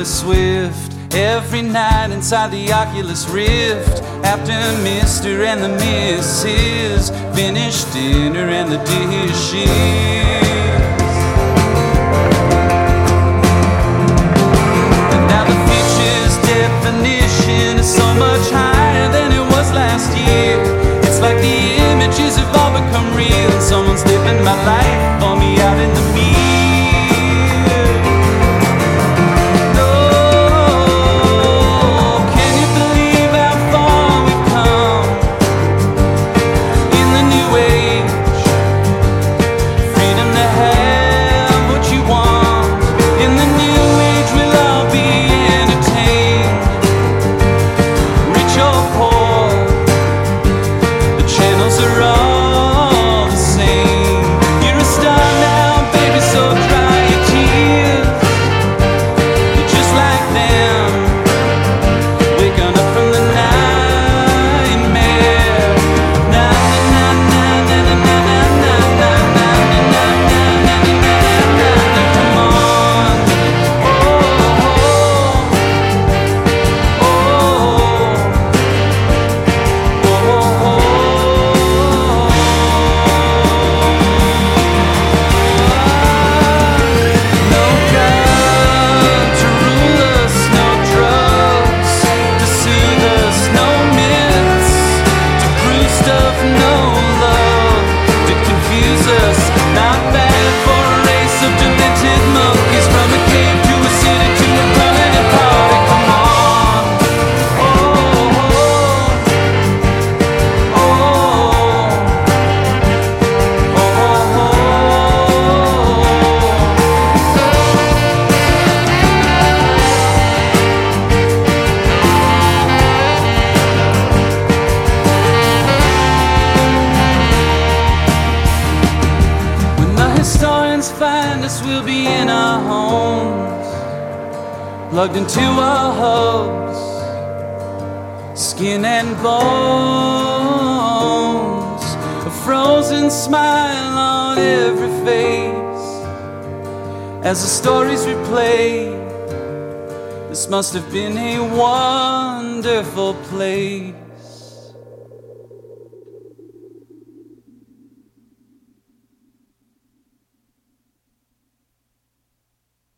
Taylor Swift. Every night inside the Oculus Rift, after Mr. and the Mrs. finish dinner and the dishes. And now the future's definition is so much higher than it was last year. It's like the images have all become real. Someone's living my life find us, we'll be in our homes, plugged into our hubs, skin and bones, a frozen smile on every face. As the stories replay, this must have been a wonderful place.